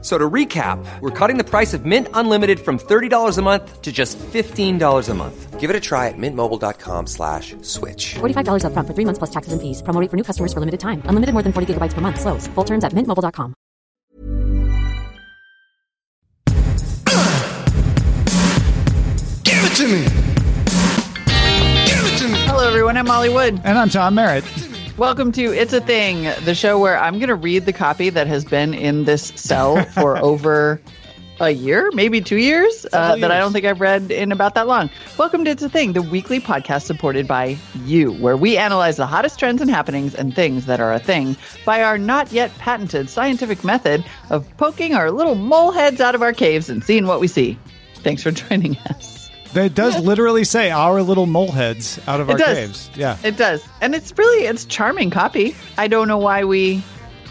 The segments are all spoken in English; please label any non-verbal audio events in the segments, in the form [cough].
F- So to recap, we're cutting the price of Mint Unlimited from $30 a month to just $15 a month. Give it a try at mintmobile.com slash switch. $45 upfront for three months plus taxes and fees. Promo rate for new customers for limited time. Unlimited more than 40 gigabytes per month. Slows. Full terms at mintmobile.com. Give it to me. Give it to me. Hello, everyone. I'm Molly Wood. And I'm Tom Merritt. Welcome to It's a Thing, the show where I'm going to read the copy that has been in this cell for [laughs] over a year, maybe two years, uh, that I don't think I've read in about that long. Welcome to It's a Thing, the weekly podcast supported by you, where we analyze the hottest trends and happenings and things that are a thing by our not yet patented scientific method of poking our little mole heads out of our caves and seeing what we see. Thanks for joining us. It does literally say our little mole heads out of It our does. caves. Yeah. It does. And it's really it's charming copy. I don't know why we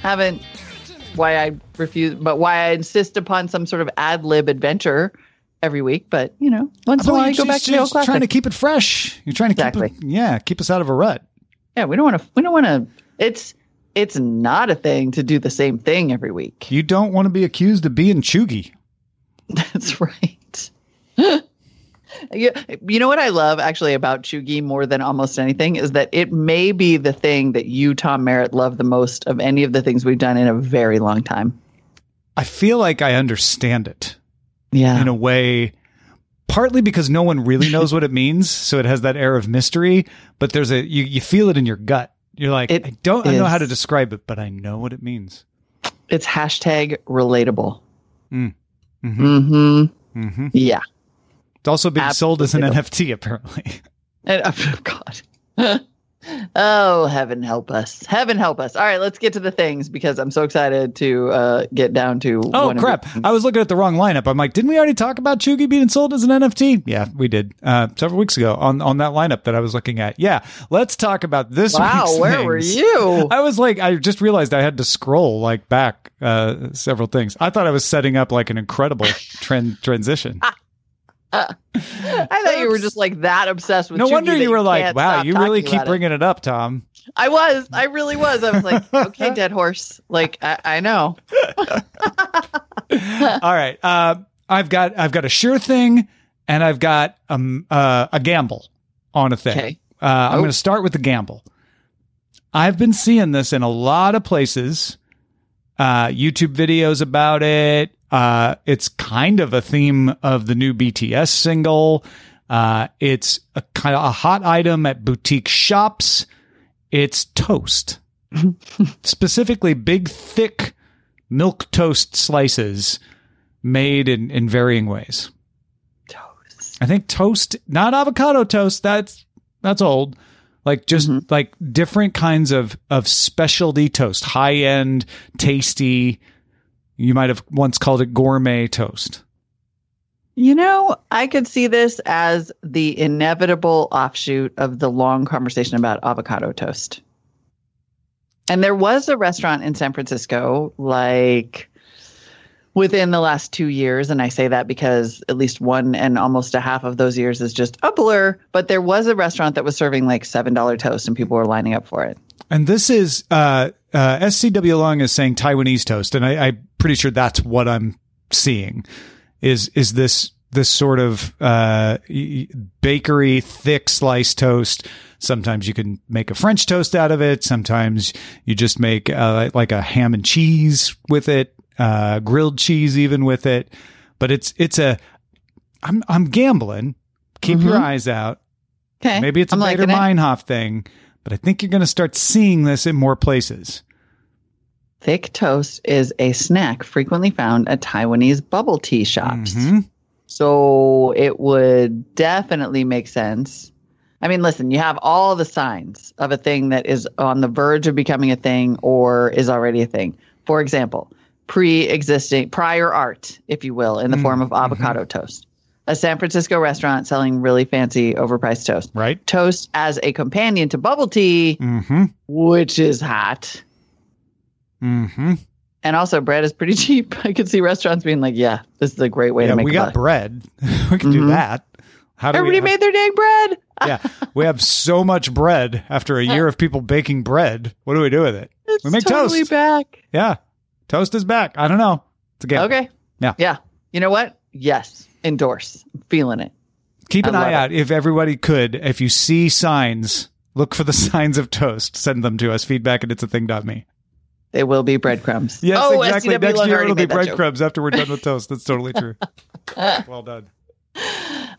haven't why I refuse but why I insist upon some sort of ad lib adventure every week, but you know, once in a while I go back just- to the you're old classic. trying to keep it fresh. You're trying to Exactly. keep it, yeah, keep us out of a rut. yeah, we don't want to we don't want to it's it's not a thing to do the same thing every week. You don't want to be accused of being cheugy. [laughs] That's right. [laughs] you, you know what I love actually about Cheugy more than almost anything is that it may be the thing that you, Tom Merritt, love the most of any of the things we've done in a very long time. I feel like I understand it Yeah. in a way, partly because no one really knows what it [laughs] means, so it has that air of mystery. But there's a you, you feel it in your gut. You're like, It I don't I know how to describe it, but I know what it means. It's hashtag relatable. Mm. Mhm. Mm-hmm. Mm-hmm. Yeah. It's also being sold as an NFT, apparently. [laughs] And, oh, God. [laughs] oh, heaven help us. Heaven help us. All right, let's get to the things because I'm so excited to uh, get down to. Oh crap! I was looking at the wrong lineup. I'm like, didn't we already talk about Cheugy being sold as an NFT? Yeah, we did uh, several weeks ago on on that lineup that I was looking at. Yeah, let's talk about this. Wow, week's where were you? [laughs] I was like, I just realized I had to scroll like back uh, several things. I thought I was setting up like an incredible trend transition. [laughs] I thought you were just like that obsessed with. No wonder that you were like, can't wow, stop you really talking keep about it." bringing it up, Tom. I was. I really was. I was like, [laughs] okay, dead horse. Like, I, I know. [laughs] All right, uh, I've got I've got a sure thing, and I've got um, uh, a gamble on a thing. Okay. Uh, I'm Oh. going to start with the gamble. I've been seeing this in a lot of places, uh, YouTube videos about it. Uh, it's kind of a theme of the new BTS single. Uh, it's a kind of a hot item at boutique shops. It's toast, [laughs] specifically big, thick milk toast slices made in, in varying ways. Toast. I think toast, not avocado toast. That's that's old. Like just Mm-hmm. like different kinds of of specialty toast, high end, tasty. You might have once called it gourmet toast. You know, I could see this as the inevitable offshoot of the long conversation about avocado toast. And there was a restaurant in San Francisco, like within the last two years. And I say that because at least one and almost a half of those years is just a blur. But there was a restaurant that was serving like $7 toast and people were lining up for it. And this is uh, uh, SCW Long is saying Taiwanese toast, and I, I'm pretty sure that's what I'm seeing. Is is this this sort of uh, bakery thick sliced toast? Sometimes you can make a French toast out of it. Sometimes you just make uh, like a ham and cheese with it, uh, grilled cheese even with it. But it's it's a I'm I'm gambling. Keep your eyes out. Okay. Maybe it's a I'm. Meinhof thing, but I think you're going to start seeing this in more places. Thick toast is a snack frequently found at Taiwanese bubble tea shops. Mhm. So it would definitely make sense. I mean, listen, you have all the signs of a thing that is on the verge of becoming a thing or is already a thing. For example, pre existing, prior art, if you will, in the form of avocado toast. A San Francisco restaurant selling really fancy, overpriced toast. Right? Toast as a companion to bubble tea, Mm-hmm. which is hot. Mm-hmm. And also, bread is pretty [laughs] cheap. I could see restaurants being like, "Yeah, this is a great way Yeah, to make bread. we got buck." bread. [laughs] we can do that. How do Everybody we, made their dang bread. [laughs] yeah, we have so much bread after a year of people baking bread. What do we do with it? It's we make totally toast. back. Yeah, toast is back. I don't know. It's a game. Okay. Yeah. Yeah. You know what? Yes. Endorse. I'm feeling it. Keep an eye love out if everybody could. If you see signs, look for the signs of toast. Send them to us. Feedback at it's a thing.me. They will be breadcrumbs. Yes, oh, exactly. SCW Next year it'll be made that joke. breadcrumbs after we're done with toast. That's totally true. [laughs] well done.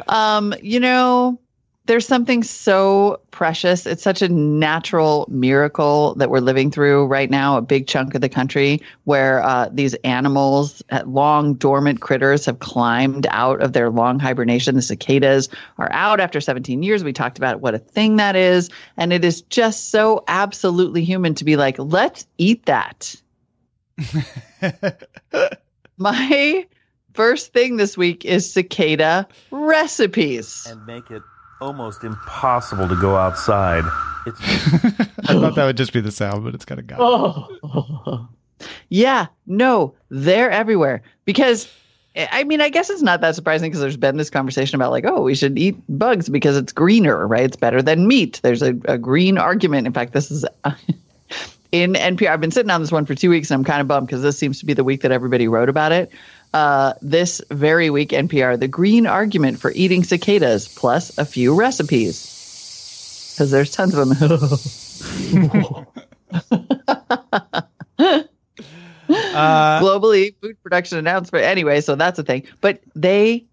Um, you know, there's something so precious. It's such a natural miracle that we're living through right now, a big chunk of the country where uh, these animals, uh, long dormant critters, have climbed out of their long hibernation. The cicadas are out after 17 years. We talked about what a thing that is. And it is just so absolutely human to be like, let's eat that. [laughs] My first thing this week is cicada recipes. and make it almost impossible to go outside. It's [laughs] I thought that would just be the sound, but it's kind of got. Oh. [laughs] Yeah, no, they're everywhere. Because, I mean, I guess it's not that surprising because there's been this conversation about, like, oh, we should eat bugs because it's greener, right? It's better than meat. There's a, a green argument. In fact, this is [laughs] in NPR. I've been sitting on this one for two weeks and I'm kind of bummed because this seems to be the week that everybody wrote about it. Uh, this very week, NPR, the green argument for eating cicadas plus a few recipes. Because there's tons of them. [laughs] Uh, globally food production announcement. anyway so that's a thing but they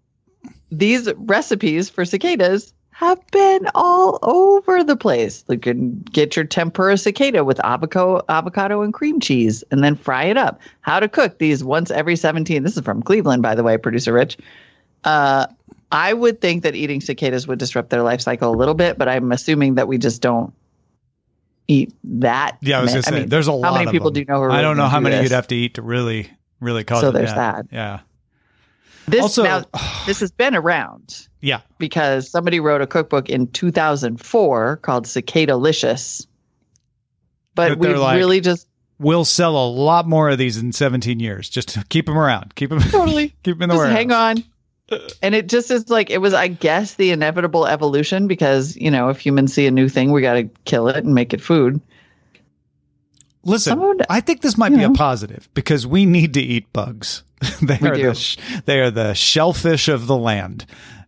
these recipes for cicadas have been all over the place you can get your tempura cicada with avocado avocado and cream cheese and then fry it up how to cook these once every 17 this is from cleveland by the way producer rich uh, i would think that eating cicadas would disrupt their life cycle a little bit but i'm assuming that we just don't eat that yeah, I was ma- gonna say mean, there's a lot. how many of people them. do you know who are I don't know how do many this? you'd have to eat to really, really cause So there's that. that. Yeah, This Also- now [sighs] this has been around yeah. because somebody wrote a cookbook in 2004 called Cicadalicious. But But we've like- really just We'll sell a lot more of these in 17 years. Just [laughs] keep them around. Keep them. [laughs] totally keep them in the just hang on. And it just is like it was, I guess, the inevitable evolution because you know if humans see a new thing, we got to kill it and make it food. Listen, Someone- I think this might be a positive because we need to eat bugs. [laughs] they We are do. the sh- they are the shellfish of the land.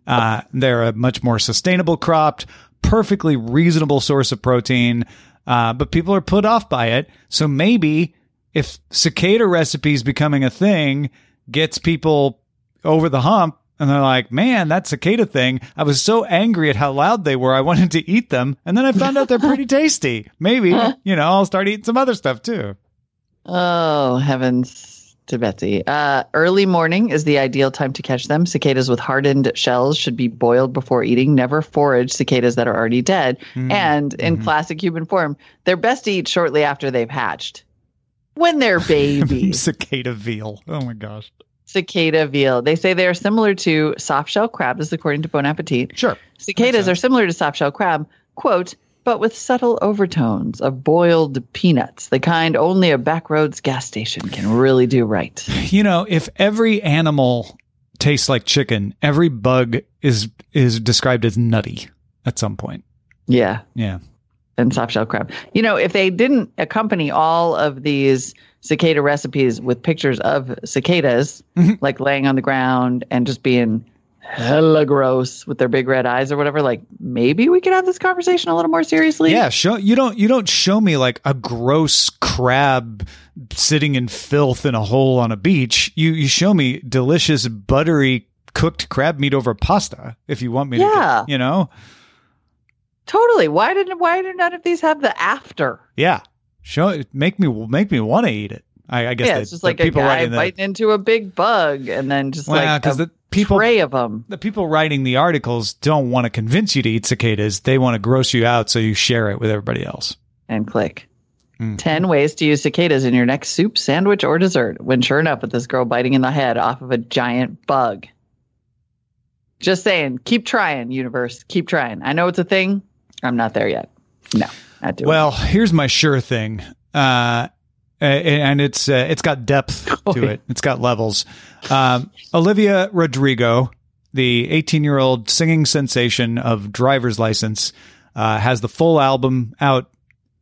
Uh, they're a much more sustainable cropped, perfectly reasonable source of protein. Uh, but people are put off by it. So maybe if cicada recipes becoming a thing gets people over the hump and they're like, man, that cicada thing, I was so angry at how loud they were. I wanted to eat them. And then I found out they're pretty [laughs] tasty. Maybe, you know, I'll start eating some other stuff too. Oh heavens to Betsy! Uh, early morning is the ideal time to catch them. Cicadas with hardened shells should be boiled before eating. Never forage cicadas that are already dead. And in classic human form, they're best to eat shortly after they've hatched. When they're [laughs] babies. Cicada veal. Oh my gosh. cicada veal. They say they are similar to soft shell crab, this is according to Bon Appetit. Sure. Cicadas are similar to soft shell crab, quote, but with subtle overtones of boiled peanuts, the kind only a backroads gas station can really do right. [sighs] You know, if every animal tastes like chicken, every bug is is described as nutty at some point. Yeah, Yeah. and soft shell crab. You know, if they didn't accompany all of these cicada recipes with pictures of cicadas, mm-hmm. like laying on the ground and just being hella gross with their big red eyes or whatever, like maybe we could have this conversation a little more seriously. Yeah, show you don't you don't show me like a gross crab sitting in filth in a hole on a beach. You you show me delicious buttery cooked crab meat over pasta if you want me to Yeah. get- you know? Totally. Why didn't why do none of these have the after? Yeah. Show make me make me want to eat it. I, I guess yeah, it's just like a guy writing the- biting into a big bug and then just Well, like a the people- tray of them the people writing the articles don't want to convince you to eat cicadas. They want to gross you out so you share it with everybody else. and click. Mm. 10 ways to use cicadas in your next soup, sandwich, or dessert. When sure enough, with this girl biting in the head off of a giant bug. Just saying, keep trying, universe. Keep trying. I know it's a thing. I'm not there yet. No, not doing Well, here's my sure thing. Uh, and it's uh, it's got depth [laughs] to Oh, yeah. it. It's got levels. Um, Olivia Rodrigo, the 18 year old singing sensation of Driver's License, uh, has the full album out.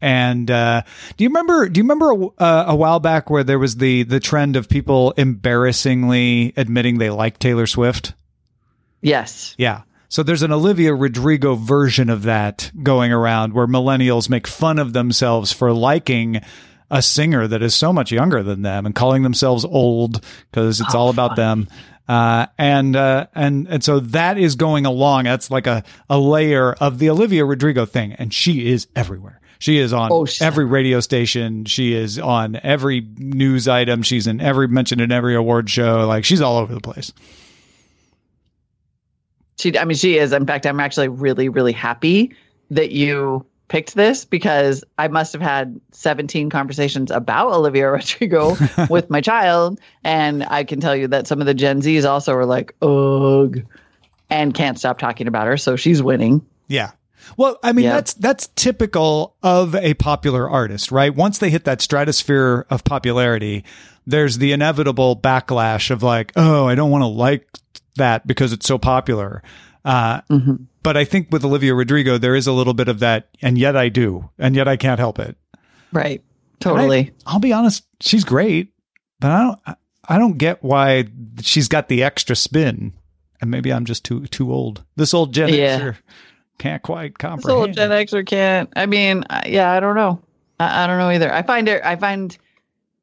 And uh, do you remember? Do you remember uh, a while back where there was the the trend of people embarrassingly admitting they like Taylor Swift? Yes. Yeah. So there's an Olivia Rodrigo version of that going around where millennials make fun of themselves for liking a singer that is so much younger than them and calling themselves old because it's all about them. Uh, and, uh, and, and so that is going along. That's like a, a layer of the Olivia Rodrigo thing. And she is everywhere. She is on Oh, every radio station. She is on every news item. She's in every mentioned in every award show. Like she's all over the place. She, I mean, she is. In fact, I'm actually really, really happy that you picked this because I must have had 17 conversations about Olivia [laughs] Rodrigo [laughs] with my child. And I can tell you that some of the Gen Zs also are like, ugh, and can't stop talking about her. So she's winning. Yeah. Well, I mean Yeah. that's that's typical of a popular artist, right? Once they hit that stratosphere of popularity, there's the inevitable backlash of like, "Oh, I don't want to like that because it's so popular." Uh, But I think with Olivia Rodrigo, there is a little bit of that, and yet I do, and yet I can't help it. Right. And I- Totally. I'll be honest, she's great, but I don't, I- don't get why she's got the extra spin. And maybe I'm just too too old. This old Gen Yeah. Xer can't quite This comprehend. old Gen Xer can't. I mean, yeah, I don't know. I, I don't know either. I find it. I find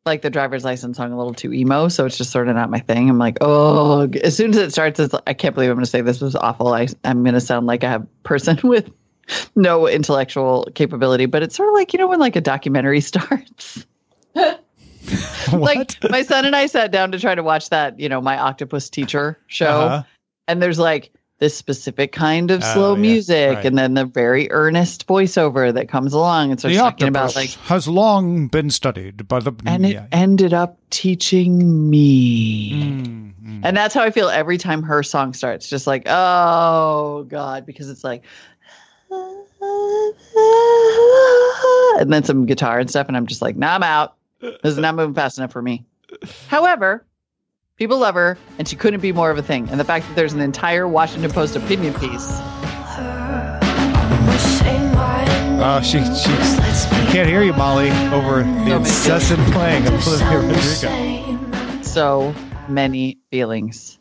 like the driver's license song a little too emo, so it's just sort of not my thing. I'm like, oh, as soon as it starts, it's, I can't believe I'm going to say this was awful. I, I'm going to sound like a person [laughs] with no intellectual capability, but it's sort of like you know when like a documentary [laughs] starts. [laughs] like my son and I sat down to try to watch that, you know, my octopus teacher show Uh-huh. and there's like this specific kind of Oh, slow yeah, music right. and then the very earnest voiceover that comes along and starts the talking about like has long been studied by the and it yeah. ended up teaching me Mm, mm. and that's how i feel every time her song starts just like oh god because it's like and then some guitar and stuff and i'm just like nah i'm out this is not moving fast enough for me however people love her and she couldn't be more of a thing. And the fact that there's an entire washington post opinion piece. Oh, she she I can't hear you, Molly, over the incessant playing of Olivia Rodrigo. so many feelings.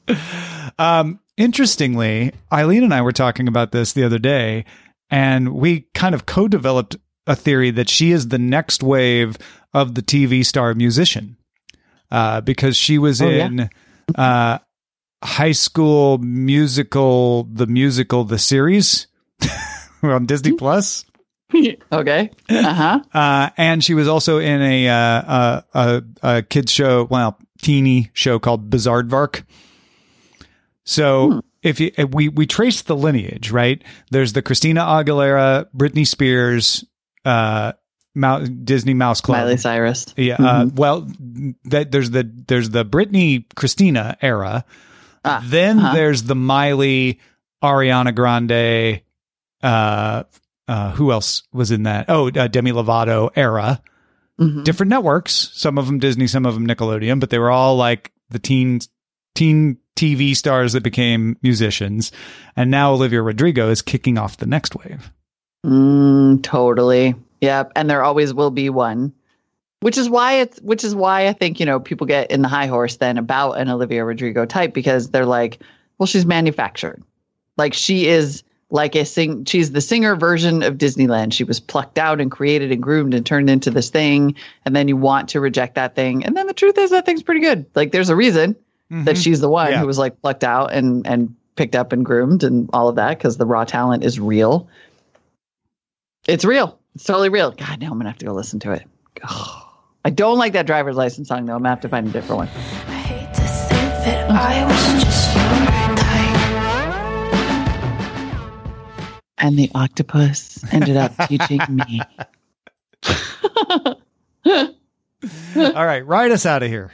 Um, interestingly, Eileen and I were talking about this the other day, and we kind of co-developed a theory that she is the next wave of the TV star musician, uh, because she was Oh, yeah. in uh, High School Musical, the musical, the series [laughs] on Disney Plus. [laughs] okay uh-huh [laughs] Uh, and she was also in a, uh, a, a, a kids show, well, teeny show called Bizardvark. So if you, if we, we trace the lineage, right? There's the Christina Aguilera, Britney Spears, uh, Disney Mouse Club. miley cyrus Yeah. Uh, well, that there's the, there's the Britney Christina era. Ah, then uh-huh. there's the Miley, Ariana Grande, uh, uh, who else was in that? Oh, uh, Demi Lovato era. Mhm. Different networks. Some of them Disney, some of them Nickelodeon, but they were all like the teen teen TV stars that became musicians. And now Olivia Rodrigo is kicking off the next wave. Mm, totally. Yep. And there always will be one. Which is why it's which is why I think, you know, people get in the high horse then about an Olivia Rodrigo type because they're like, well, she's manufactured. Like she is like a sing she's the singer version of Disneyland. She was plucked out and created and groomed and turned into this thing. And then you want to reject that thing. And then the truth is that thing's pretty good. Like there's a reason that mm-hmm. she's the one Yeah. who was like plucked out and and picked up and groomed and all of that because the raw talent is real. It's real. It's totally real. God, now I'm gonna have to go listen to it. Ugh. I don't like that driver's license song though. I'm gonna have to find a different one. I hate to think that I was just your type. And the octopus ended up teaching me. [laughs] all right, ride us out of here.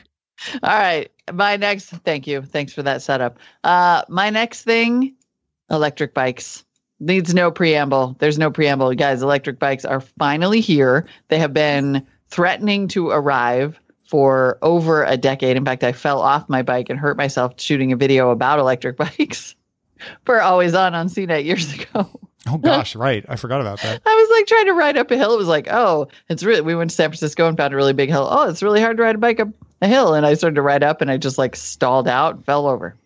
All right. My next thank you. Thanks for that setup. Uh my next thing, electric bikes. Needs no preamble. There's no preamble. Guys, electric bikes are finally here. They have been threatening to arrive for over a decade. In fact, I fell off my bike and hurt myself shooting a video about electric [laughs] bikes for Always On on CNET years ago. Oh gosh, right. I forgot about that. I was like trying to ride up a hill. It was like, oh, it's really. We went to San Francisco and found a really big hill. Oh, it's really hard to ride a bike up a hill. And I started to ride up, and I just like stalled out, fell over.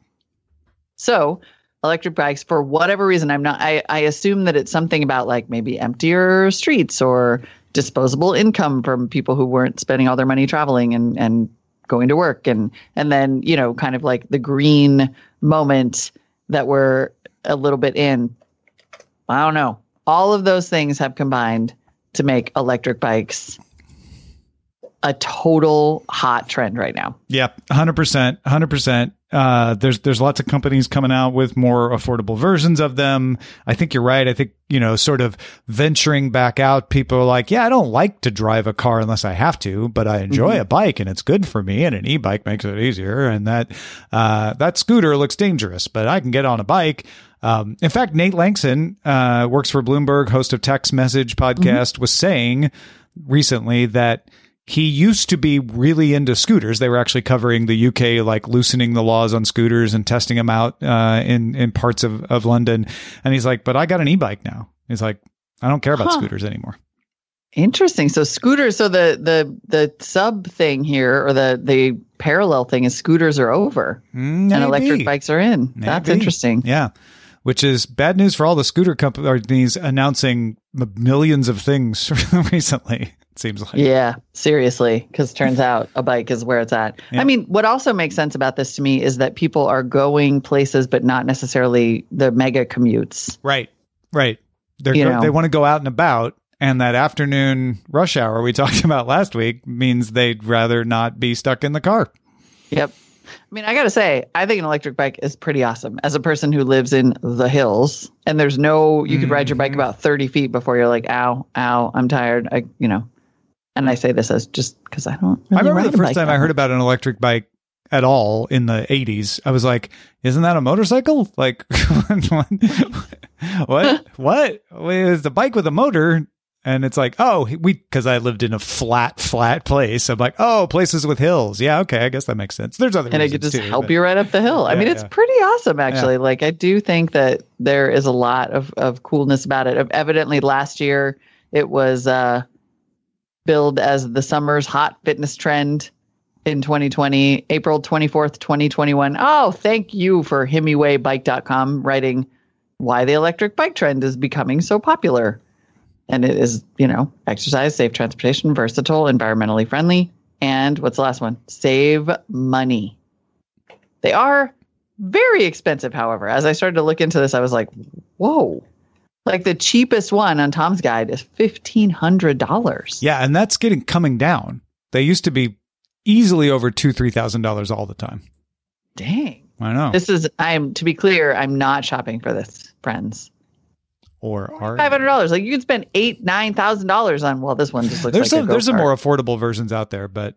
So, electric bikes, for whatever reason, I'm not. I I assume that it's something about like maybe emptier streets or disposable income from people who weren't spending all their money traveling and and going to work and and then you know kind of like the green moment that we're a little bit in I don't know. All of those things have combined to make electric bikes a total hot trend right now. Yep, hundred percent, hundred percent. Uh, there's there's lots of companies coming out with more affordable versions of them. I think you're right. I think you know, sort of venturing back out. People are like, yeah, I don't like to drive a car unless I have to, but I enjoy a bike and it's good for me. And an e-bike makes it easier. And that uh, that scooter looks dangerous, but I can get on a bike. Um, in fact, Nate Lanxon uh, works for Bloomberg, host of Text Message podcast, was saying recently that he used to be really into scooters. They were actually covering the UK, like loosening the laws on scooters and testing them out uh, in in parts of of London. And he's like, "But I got an e-bike now." He's like, "I don't care about Huh. scooters anymore." Interesting. So scooters. So the the the sub thing here, or the the parallel thing, is scooters are over and electric bikes are in. That's interesting. Yeah. Which is bad news for all the scooter companies announcing millions of things [laughs] recently. It seems like. Yeah, seriously, because turns out a bike is where it's at. Yeah. I mean, what also makes sense about this to me is that people are going places, but not necessarily the mega commutes. Right. Right. They're go- they want to go out and about. And that afternoon rush hour we [laughs] talked about last week means they'd rather not be stuck in the car. Yep. I mean, I got to say, I think an electric bike is pretty awesome. As a person who lives in the hills, and there's no, you could ride your Mm-hmm. bike about 30 feet before you're like, ow, ow, I'm tired. I, you know, and I say this as just because I don't. I remember the first time I heard about an electric bike at all in the 80s. I was like, isn't that a motorcycle? Like, [laughs] what? what? It's a bike with a motor. And it's like, oh, we, cause I lived in a flat, flat place. I'm like, oh, places with hills. Yeah. Okay. I guess that makes sense. There's other and it could just too, help but- you right up the hill. I Yeah, mean, it's yeah. pretty awesome, actually. Like, I do think that there is a lot of, of coolness about it. Evidently, last year it was uh, billed as the summer's hot fitness trend in 2020, April 24th, 2021. Oh, thank you for HemiWayBike.com writing why the electric bike trend is becoming so popular. And it is, you know, exercise, safe transportation, versatile, environmentally friendly. And what's the last one? Save money. They are very expensive, however. As I started to look into this, I was like, whoa. Like the cheapest one on Tom's Guide is $1,500. Yeah. And that's getting coming down. They used to be easily over two, $3,000 all the time. Dang. I know. This is, I'm, to be clear, I'm not shopping for this, friends. or are $500. Like you could spend eight, $9,000 on, well, this one just looks there's like some, a there's some more affordable versions out there, but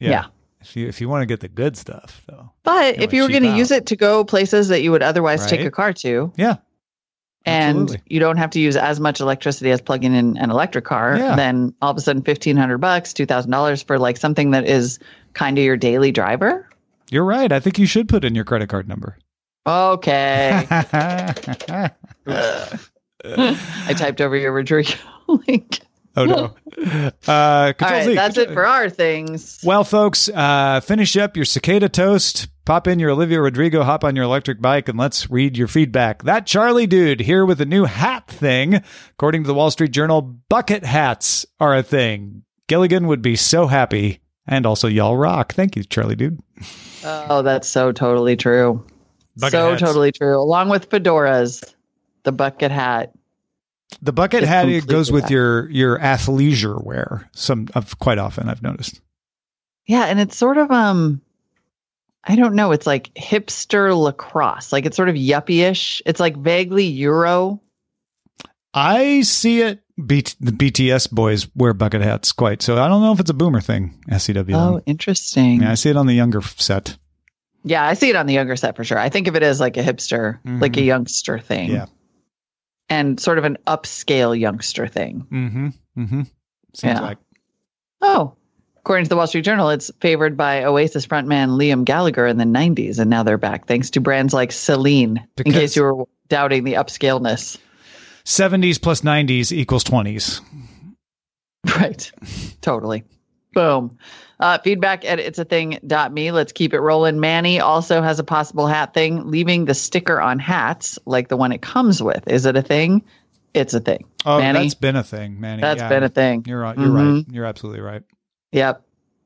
yeah. Yeah. If you if you want to get the good stuff though. But You if you were going to use it to go places that you would otherwise take Right. a car to, Yeah. And Absolutely. you don't have to use as much electricity as plugging in an electric car, Yeah. then all of a sudden fifteen hundred bucks, two thousand dollars for like something that is kind of your daily driver. You're right. I think you should put in your credit card number. Okay, [laughs] I typed over your Rodrigo [laughs] link. Oh no. Uh, All Control right, Z. that's it for our things. Well, folks, uh, finish up your cicada toast, pop in your Olivia Rodrigo, hop on your electric bike, and let's read your feedback. That Charlie dude here with a new hat thing. According to the Wall Street Journal, bucket hats are a thing. Gilligan would be so happy. And also, y'all rock. Thank you, Charlie dude. Oh, that's so totally true. Bucket so hats. totally true. Along with fedoras, the bucket hat. The bucket hat it goes with back. your your athleisure wear. Some of quite often I've noticed. Yeah, and it's sort of um I don't know, it's like hipster lacrosse. Like it's sort of yuppie-ish. It's like vaguely Euro. I see it. B- the BTS boys wear bucket hats quite. So I don't know if it's a boomer thing. SCW. Oh, interesting. yeah, I see it on the younger set. Yeah, I see it on the younger set for sure. I think of it as like a hipster, like a youngster thing. Mm-hmm. Yeah. And sort of an upscale youngster thing. Mm-hmm. Mm-hmm. Seems Yeah. like Oh, according to the Wall Street Journal, it's favored by Oasis frontman Liam Gallagher in the 90s, and now they're back thanks to brands like Celine, in case you were doubting the upscaleness. 70s plus 90s equals 20s. Right. totally. Boom. Uh, feedback at it's a. Let's keep it rolling. Manny also has a possible hat thing, leaving the sticker on hats like the one it comes with. Is it a thing? It's a thing. Oh, Manny, that's been a thing, Manny. that's Yeah. been a thing. You're right. You're Mhm. right. You're absolutely right. Yep.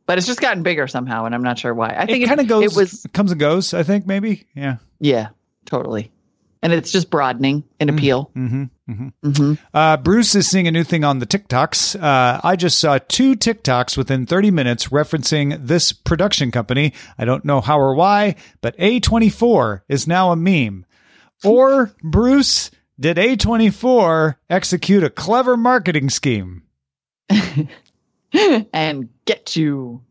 But it's just gotten bigger somehow, and I'm not sure why. I think It kind of goes. It was comes and goes. I think maybe. Yeah. yeah, totally. And it's just broadening in appeal. Mm-hmm. Mm-hmm. Mm-hmm. Uh, Bruce is seeing a new thing on the TikToks. Uh, I just saw two TikToks within 30 minutes referencing this production company. I don't know how or why, but A24 is now a meme. Or, Bruce, did A24 execute a clever marketing scheme? [laughs] [laughs] and get you.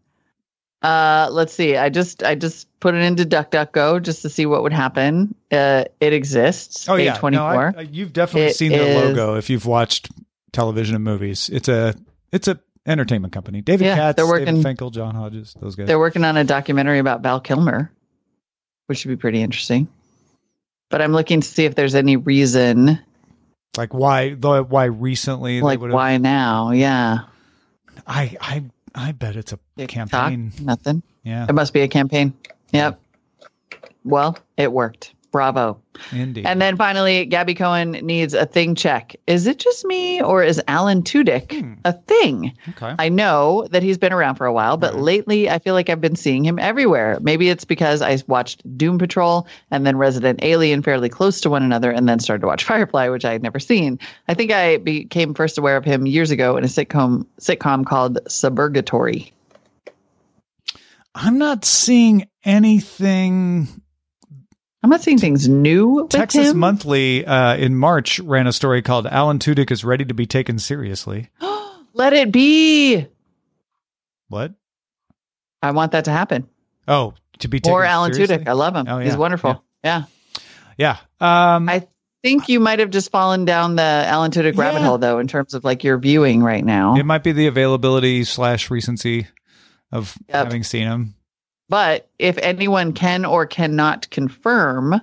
Uh, let's see. I just I just put it into DuckDuckGo just to see what would happen. Uh, it exists. Oh, yeah. twenty four. No, I- you've definitely It seen the logo if you've watched television and movies. It's a it's a entertainment company. David Yeah, Katz, they're David working- Fenkel, John Hodges, those guys. They're working on a documentary about Val Kilmer, which should be pretty interesting. But I'm looking to see if there's any reason, Like why? the- Why recently? like why now? Yeah, I I I bet it's a TikTok, campaign. nothing. Yeah, It must be a campaign. Yep. Well, it worked. Bravo. indeed. And then finally, Gabby Cohen needs a thing check. Is it just me or is Alan Tudyk hmm. a thing? okay. I know that he's been around for a while, but lately I feel like I've been seeing him everywhere. Maybe it's because I watched Doom Patrol and then Resident Alien fairly close to one another and then started to watch [laughs] Firefly, which I had never seen. I think I became first aware of him years ago in a sitcom sitcom called Suburgatory. I'm not seeing anything. I'm not seeing things new Texas him. Monthly uh, in March ran a story called "Alan Tudyk is ready to be taken seriously." [gasps] Let it be. What? I want that to happen. Oh, to be taken Or Alan seriously? Tudyk. I love him. Oh, He's wonderful. Yeah. Yeah. Um, I think you might have just fallen down the Alan Tudyk rabbit hole, though, in terms of like your viewing right now. it might be the availability slash recency of Yep. having seen him. But if anyone can or cannot confirm,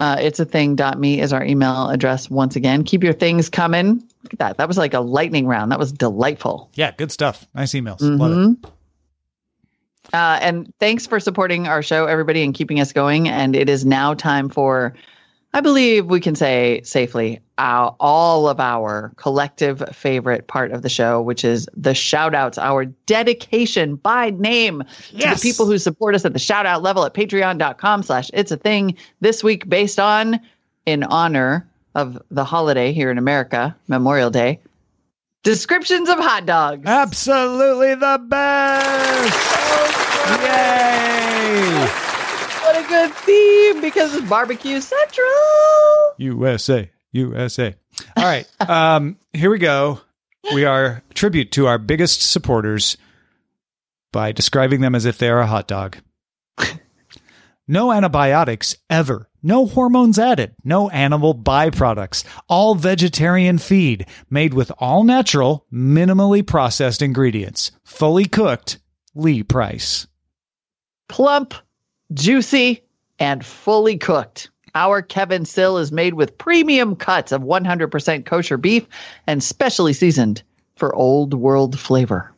uh, it's a thing.me is our email address once again. Keep your things coming. Look at that. That was like a lightning round. That was delightful. Yeah, good stuff. Nice emails. Love it. Mhm. Uh, and thanks for supporting our show, everybody, and keeping us going. And it is now time for, I believe we can say safely, our, all of our collective favorite part of the show, which is the shout outs, our dedication by name to the people who support us at the shout out level at patreon.com slash it's a thing this week based on in honor of the holiday here in America, Memorial Day. Descriptions of hot dogs. Absolutely the best. Yay! Good theme because it's barbecue central. USA, USA. All right. [laughs] Um, here we go. We are tribute to our biggest supporters by describing them as if they are a hot dog. [laughs] No antibiotics ever. No hormones added. No animal byproducts. All vegetarian feed made with all natural, minimally processed ingredients. Fully cooked. Lee Price. Plump, juicy, and fully cooked. Our Kevin Sill is made with premium cuts of 100% kosher beef and specially seasoned for old world flavor.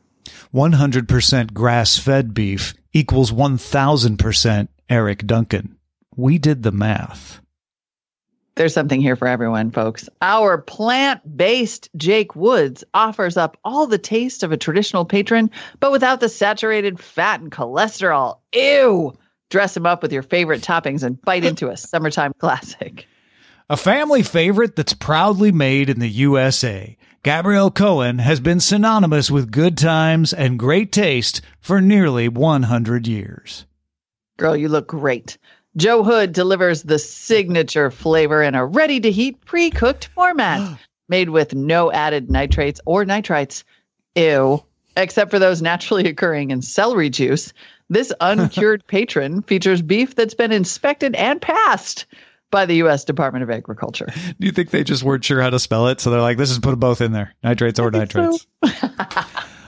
100% grass fed beef equals 1000% Eric Duncan. We did the math. There's something here for everyone, folks. Our plant based Jake Woods offers up all the taste of a traditional patron, but without the saturated fat and cholesterol. Ew! Dress them up with your favorite toppings and bite into a summertime classic. A family favorite that's proudly made in the USA. Gabrielle Cohen has been synonymous with good times and great taste for nearly 100 years. Girl, you look great. Joe Hood delivers the signature flavor in a ready to heat, pre cooked format [gasps] made with no added nitrates or nitrites. Ew. Except for those naturally occurring in celery juice. This uncured [laughs] patron features beef that's been inspected and passed by the U.S. Department of Agriculture. Do you think they just weren't sure how to spell it? So they're like, this is put them both in there nitrates or think so. nitrates. [laughs]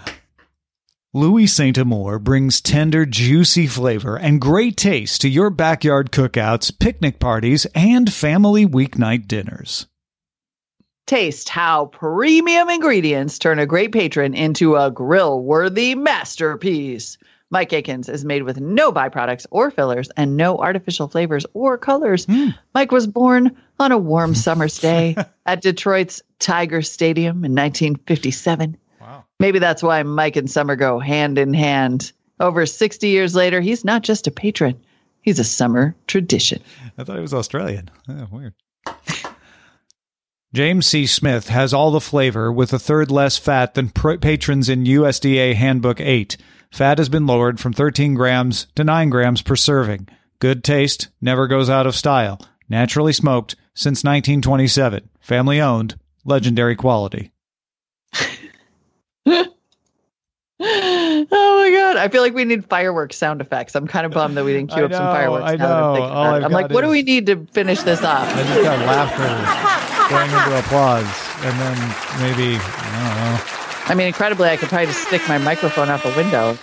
Louis Saint Amour brings tender, juicy flavor and great taste to your backyard cookouts, picnic parties, and family weeknight dinners. Taste how premium ingredients turn a great patron into a grill worthy masterpiece. Mike Akins is made with no byproducts or fillers and no artificial flavors or colors. Hmm. Mike was born on a warm [laughs] summer's day at Detroit's Tiger Stadium in 1957. Wow. Maybe that's why Mike and Summer go hand in hand. Over 60 years later, he's not just a patron, he's a summer tradition. I thought he was Australian. Oh, weird. James C. Smith has all the flavor with a third less fat than patrons in USDA Handbook 8. Fat has been lowered from 13 grams to 9 grams per serving. Good taste, never goes out of style. Naturally smoked since 1927. Family owned, legendary quality. [laughs] Oh my god! I feel like we need fireworks sound effects. I'm kind of bummed that we didn't cue up some fireworks. I now that I'm know. thinking All about it. I've I'm like, got what do we need to finish this off? I just got laughter [laughs] going into applause. And then maybe, I I mean, incredibly, I could probably just stick my microphone out the window.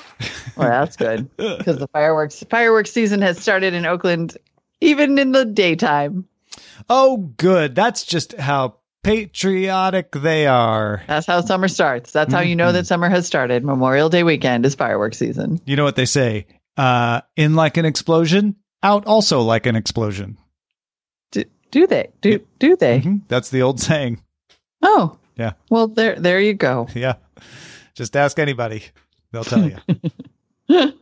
Well, that's good because the fireworks fireworks season has started in Oakland, even in the daytime. Oh, good. That's just how patriotic they are. That's how summer starts. That's how you know Mm-hmm. that summer has started. Memorial Day weekend is fireworks season. You know what they say? Uh, in like an explosion, out also like an explosion. Do, do they? Do do they? Mhm. That's the old saying. Oh, Yeah. well, there there you go. [laughs] Yeah. Just ask anybody. They'll tell you. [laughs]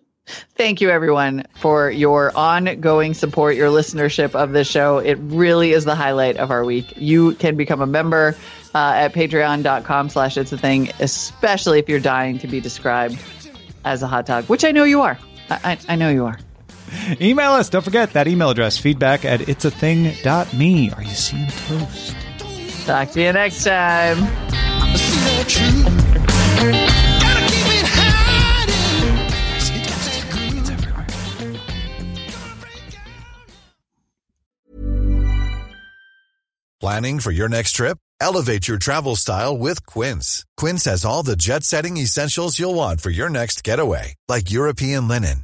Thank you, everyone, for your ongoing support, your listenership of this show. It really is the highlight of our week. You can become a member uh, at patreon.com slash it's a thing, especially if you're dying to be described as a hot dog, which I know you are. I, I, I know you are. email us. Don't forget that email address feedback at It's a it'sathing.me. Are you seeing toast? Talk to you next time. Planning for your next trip? Elevate your travel style with Quince. Quince has all the jet setting essentials you'll want for your next getaway, like European linen,